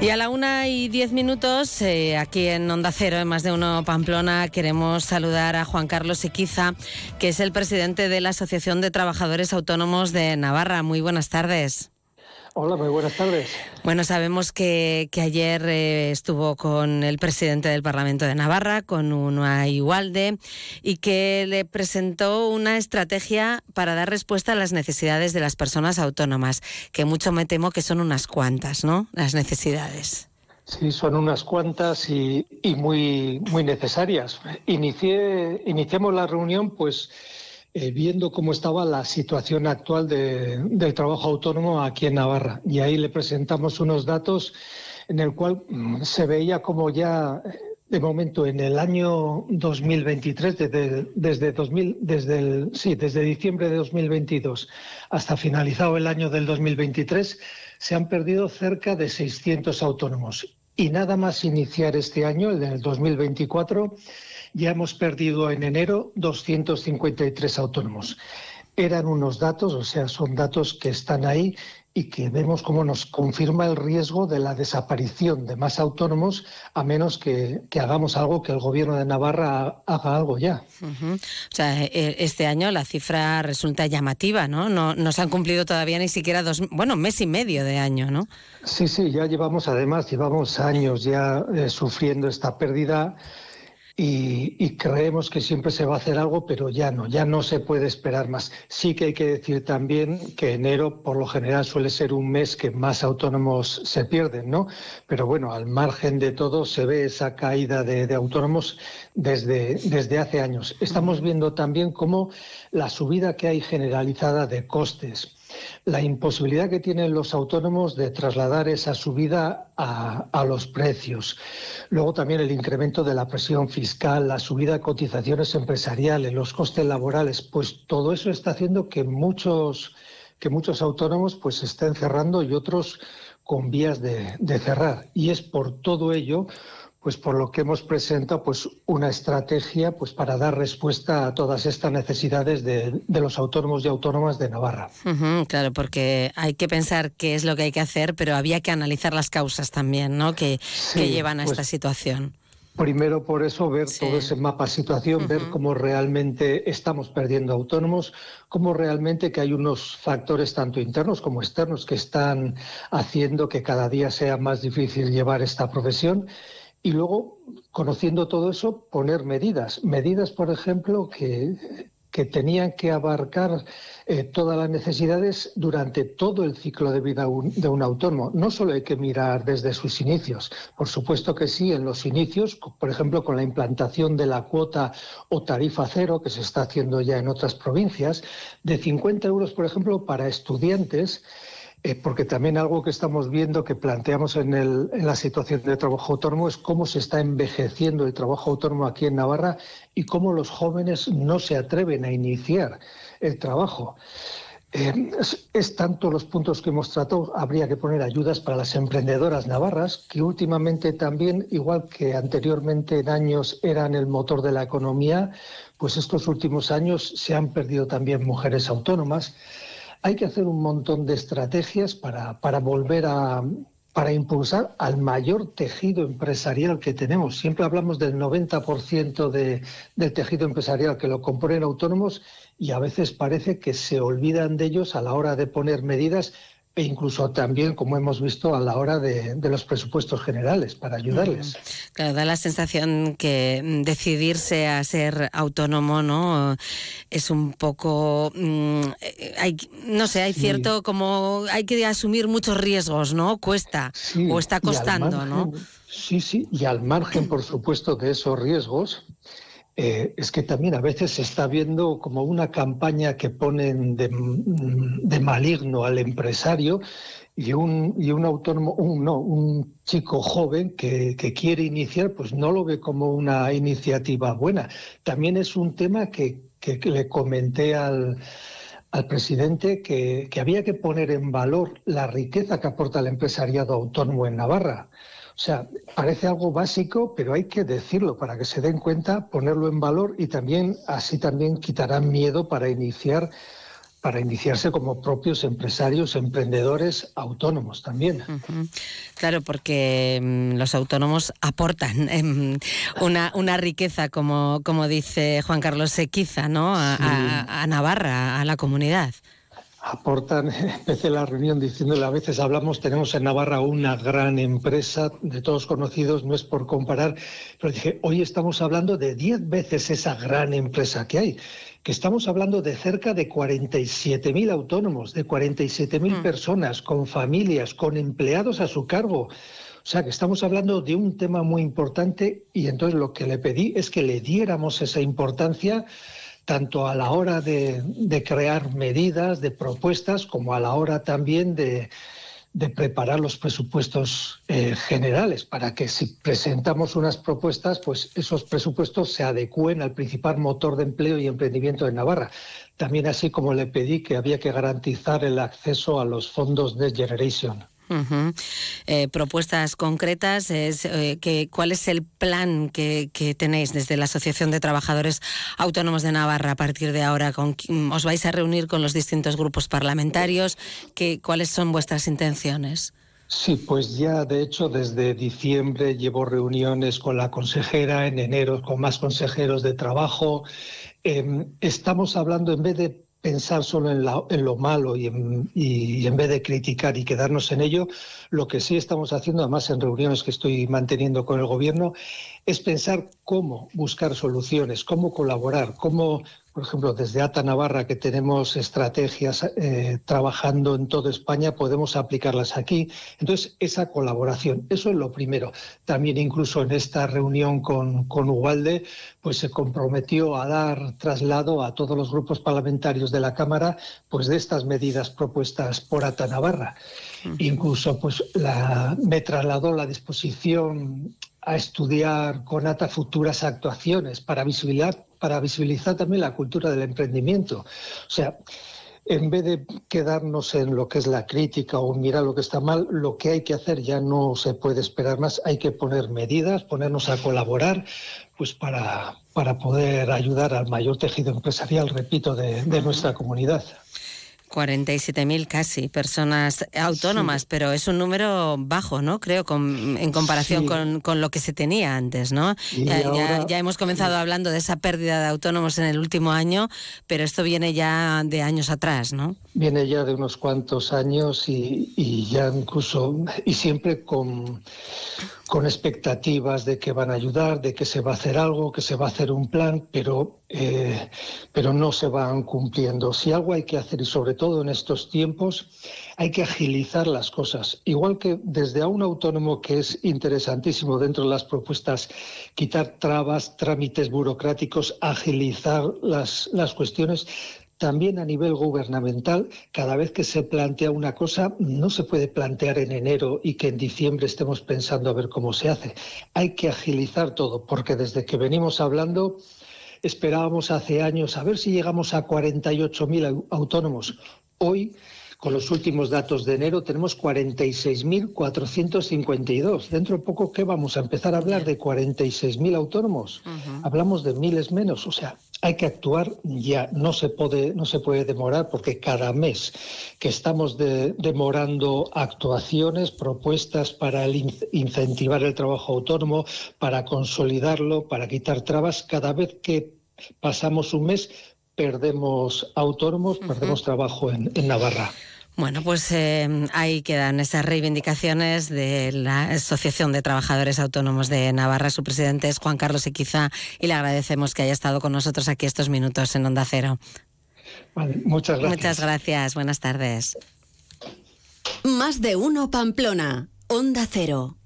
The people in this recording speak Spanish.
Y a la una y diez minutos, eh, aquí en Onda Cero, en Más de Uno Pamplona, queremos saludar a Juan Carlos Equiza, que es el presidente de la Asociación de Trabajadores Autónomos de Navarra. Muy buenas tardes. Hola, muy buenas tardes. Bueno, sabemos que, ayer eh, estuvo con el presidente del Parlamento de Navarra, con Una Igualde, y que le presentó una estrategia para dar respuesta a las necesidades de las personas autónomas, que mucho me temo que son unas cuantas, ¿no? Las necesidades. Sí, son unas cuantas y, muy, muy necesarias. Inicié, iniciamos la reunión, pues eh, viendo cómo estaba la situación actual del trabajo autónomo aquí en Navarra. Y ahí le presentamos unos datos en el cual mm, se veía como ya eh, de momento en el año 2023, desde, desde, 2000, desde, el, sí, desde diciembre de 2022 hasta finalizado el año del 2023, se han perdido cerca de 600 autónomos. Y nada más iniciar este año, el del 2024, ya hemos perdido en enero 253 autónomos. Eran unos datos, o sea, son datos que están ahí y que vemos cómo nos confirma el riesgo de la desaparición de más autónomos a menos que, hagamos algo, que el gobierno de Navarra haga algo ya. O sea, e, este año la cifra resulta llamativa, ¿no? No, no se han cumplido todavía ni siquiera dos, bueno, mes y medio de año, ¿no? Sí, sí, ya llevamos, además, llevamos años ya eh, sufriendo esta pérdida y, creemos que siempre se va a hacer algo, pero ya no, ya no se puede esperar más. Sí que hay que decir también que enero por lo general suele ser un mes que más autónomos se pierden, ¿no? Pero bueno, al margen de todo se ve esa caída de, de autónomos desde, desde hace años. Estamos viendo también cómo la subida que hay generalizada de costes, la imposibilidad que tienen los autónomos de trasladar esa subida a, los precios. Luego también el incremento de la presión fiscal, la subida de cotizaciones empresariales, los costes laborales, pues todo eso está haciendo que muchos, que muchos autónomos pues estén cerrando y otros con vías de, de cerrar. Y es por todo ello pues por lo que hemos presentado pues una estrategia pues para dar respuesta a todas estas necesidades de, los autónomos y autónomas de Navarra. claro, porque hay que pensar qué es lo que hay que hacer, pero había que analizar las causas también, ¿no? Que, llevan a pues esta situación. Primero por eso ver todo ese mapa situación, ver cómo realmente estamos perdiendo autónomos, cómo realmente que hay unos factores tanto internos como externos que están haciendo que cada día sea más difícil llevar esta profesión y luego, conociendo todo eso, poner medidas. Medidas, por ejemplo, que, que tenían que abarcar eh, todas las necesidades durante todo el ciclo de vida de un autónomo. No solo hay que mirar desde sus inicios, por supuesto que sí, en los inicios, por ejemplo, con la implantación de la cuota o tarifa cero, que se está haciendo ya en otras provincias, de 50 euros, por ejemplo, para estudiantes eh, porque también algo que estamos viendo, que planteamos en, el, en, la situación de trabajo autónomo, es cómo se está envejeciendo el trabajo autónomo aquí en Navarra y cómo los jóvenes no se atreven a iniciar el trabajo. Eh, es, tanto los puntos que hemos tratado, habría que poner ayudas para las emprendedoras navarras, que últimamente también, igual que anteriormente en años eran el motor de la economía, pues estos últimos años se han perdido también mujeres autónomas. Hay que hacer un montón de estrategias para, para volver a para impulsar al mayor tejido empresarial que tenemos. Siempre hablamos del 90% de, del tejido empresarial que lo componen autónomos y a veces parece que se olvidan de ellos a la hora de poner medidas e incluso también, como hemos visto, a la hora de, los presupuestos generales para ayudarles. Claro, da la sensación que decidirse a ser autónomo, ¿no? Es un poco, mm, hay, no sé, hay cierto como hay que asumir muchos riesgos, ¿no? Cuesta o está costando, ¿no? Sí, sí, y al margen, por supuesto, de esos riesgos, eh, es que también a veces se está viendo como una campaña que ponen de, maligno al empresario y un, y un autónomo, un, no, un chico joven que, quiere iniciar, pues no lo ve como una iniciativa buena. También es un tema que, le comenté al, al presidente que, que había que poner en valor la riqueza que aporta el empresariado autónomo en Navarra. O sea, parece algo básico, pero hay que decirlo para que se den cuenta, ponerlo en valor y también así también quitarán miedo para iniciar para iniciarse como propios empresarios, emprendedores, autónomos también. Claro, porque mm, los autónomos aportan em, una, una, riqueza, como, como dice Juan Carlos Sequiza, ¿no? a Navarra, a la comunidad aportan, empecé la reunión diciéndole a veces hablamos, tenemos en Navarra una gran empresa de todos conocidos, no es por comparar, pero dije, hoy estamos hablando de 10 veces esa gran empresa que hay, que estamos hablando de cerca de 47.000 autónomos, de 47.000 mil mm. personas, con familias, con empleados a su cargo. O sea que estamos hablando de un tema muy importante y entonces lo que le pedí es que le diéramos esa importancia tanto a la hora de, crear medidas, de propuestas, como a la hora también de, preparar los presupuestos eh, generales, para que si presentamos unas propuestas, pues esos presupuestos se adecúen al principal motor de empleo y emprendimiento de Navarra. También así como le pedí que había que garantizar el acceso a los fondos de Generation. Eh, propuestas concretas, es, eh, que, ¿cuál es el plan que, tenéis desde la Asociación de Trabajadores Autónomos de Navarra a partir de ahora? Con, ¿Os vais a reunir con los distintos grupos parlamentarios? ¿Qué, ¿Cuáles son vuestras intenciones? Sí, pues ya de hecho desde diciembre llevo reuniones con la consejera, en enero con más consejeros de trabajo. Em, estamos hablando, en vez de pensar solo en, lo malo y en, vez de criticar y quedarnos en ello, lo que sí estamos haciendo, además en reuniones que estoy manteniendo con el Gobierno, es pensar cómo buscar soluciones, cómo colaborar, cómo por ejemplo, desde ATA Navarra, que tenemos estrategias eh, trabajando en toda España, podemos aplicarlas aquí. Entonces, esa colaboración, eso es lo primero. También incluso en esta reunión con, con Ugalde, pues se comprometió a dar traslado a todos los grupos parlamentarios de la Cámara, pues de estas medidas propuestas por ATA Navarra. Incluso, pues la, me trasladó la disposición a estudiar con ATA futuras actuaciones para visibilizar, para visibilizar también la cultura del emprendimiento. O sea, en vez de quedarnos en lo que es la crítica o mirar lo que está mal, lo que hay que hacer ya no se puede esperar más, hay que poner medidas, ponernos a colaborar, pues para, para poder ayudar al mayor tejido empresarial, repito, de, de nuestra comunidad. 47.000 casi personas autónomas, pero es un número bajo, ¿no? Creo, en comparación con, lo que se tenía antes, ¿no? Ya, hemos comenzado hablando de esa pérdida de autónomos en el último año, pero esto viene ya de años atrás, ¿no? Viene ya de unos cuantos años y, y ya incluso, y siempre con con expectativas de que van a ayudar, de que se va a hacer algo, que se va a hacer un plan, pero, eh, pero no se van cumpliendo. Si algo hay que hacer, y sobre todo en estos tiempos, hay que agilizar las cosas. Igual que desde a un autónomo que es interesantísimo dentro de las propuestas, quitar trabas, trámites burocráticos, agilizar las, las cuestiones, también a nivel gubernamental, cada vez que se plantea una cosa, no se puede plantear en enero y que en diciembre estemos pensando a ver cómo se hace. Hay que agilizar todo, porque desde que venimos hablando, esperábamos hace años a ver si llegamos a 48.000 autónomos. Hoy con los últimos datos de enero tenemos 46.452. Dentro de poco, ¿qué vamos a empezar a hablar de 46.000 autónomos? Hablamos de miles menos. O sea, hay que actuar ya, no se puede, no se puede demorar porque cada mes que estamos demorando actuaciones, propuestas para incentivar el trabajo autónomo, para consolidarlo, para quitar trabas, cada vez que pasamos un mes perdemos autónomos, perdemos trabajo en, Navarra. Bueno, pues eh, ahí quedan esas reivindicaciones de la Asociación de Trabajadores Autónomos de Navarra. Su presidente es Juan Carlos Equiza y le agradecemos que haya estado con nosotros aquí estos minutos en Onda Cero. muchas gracias. Muchas gracias. Buenas tardes. Más de uno Pamplona. Onda Cero.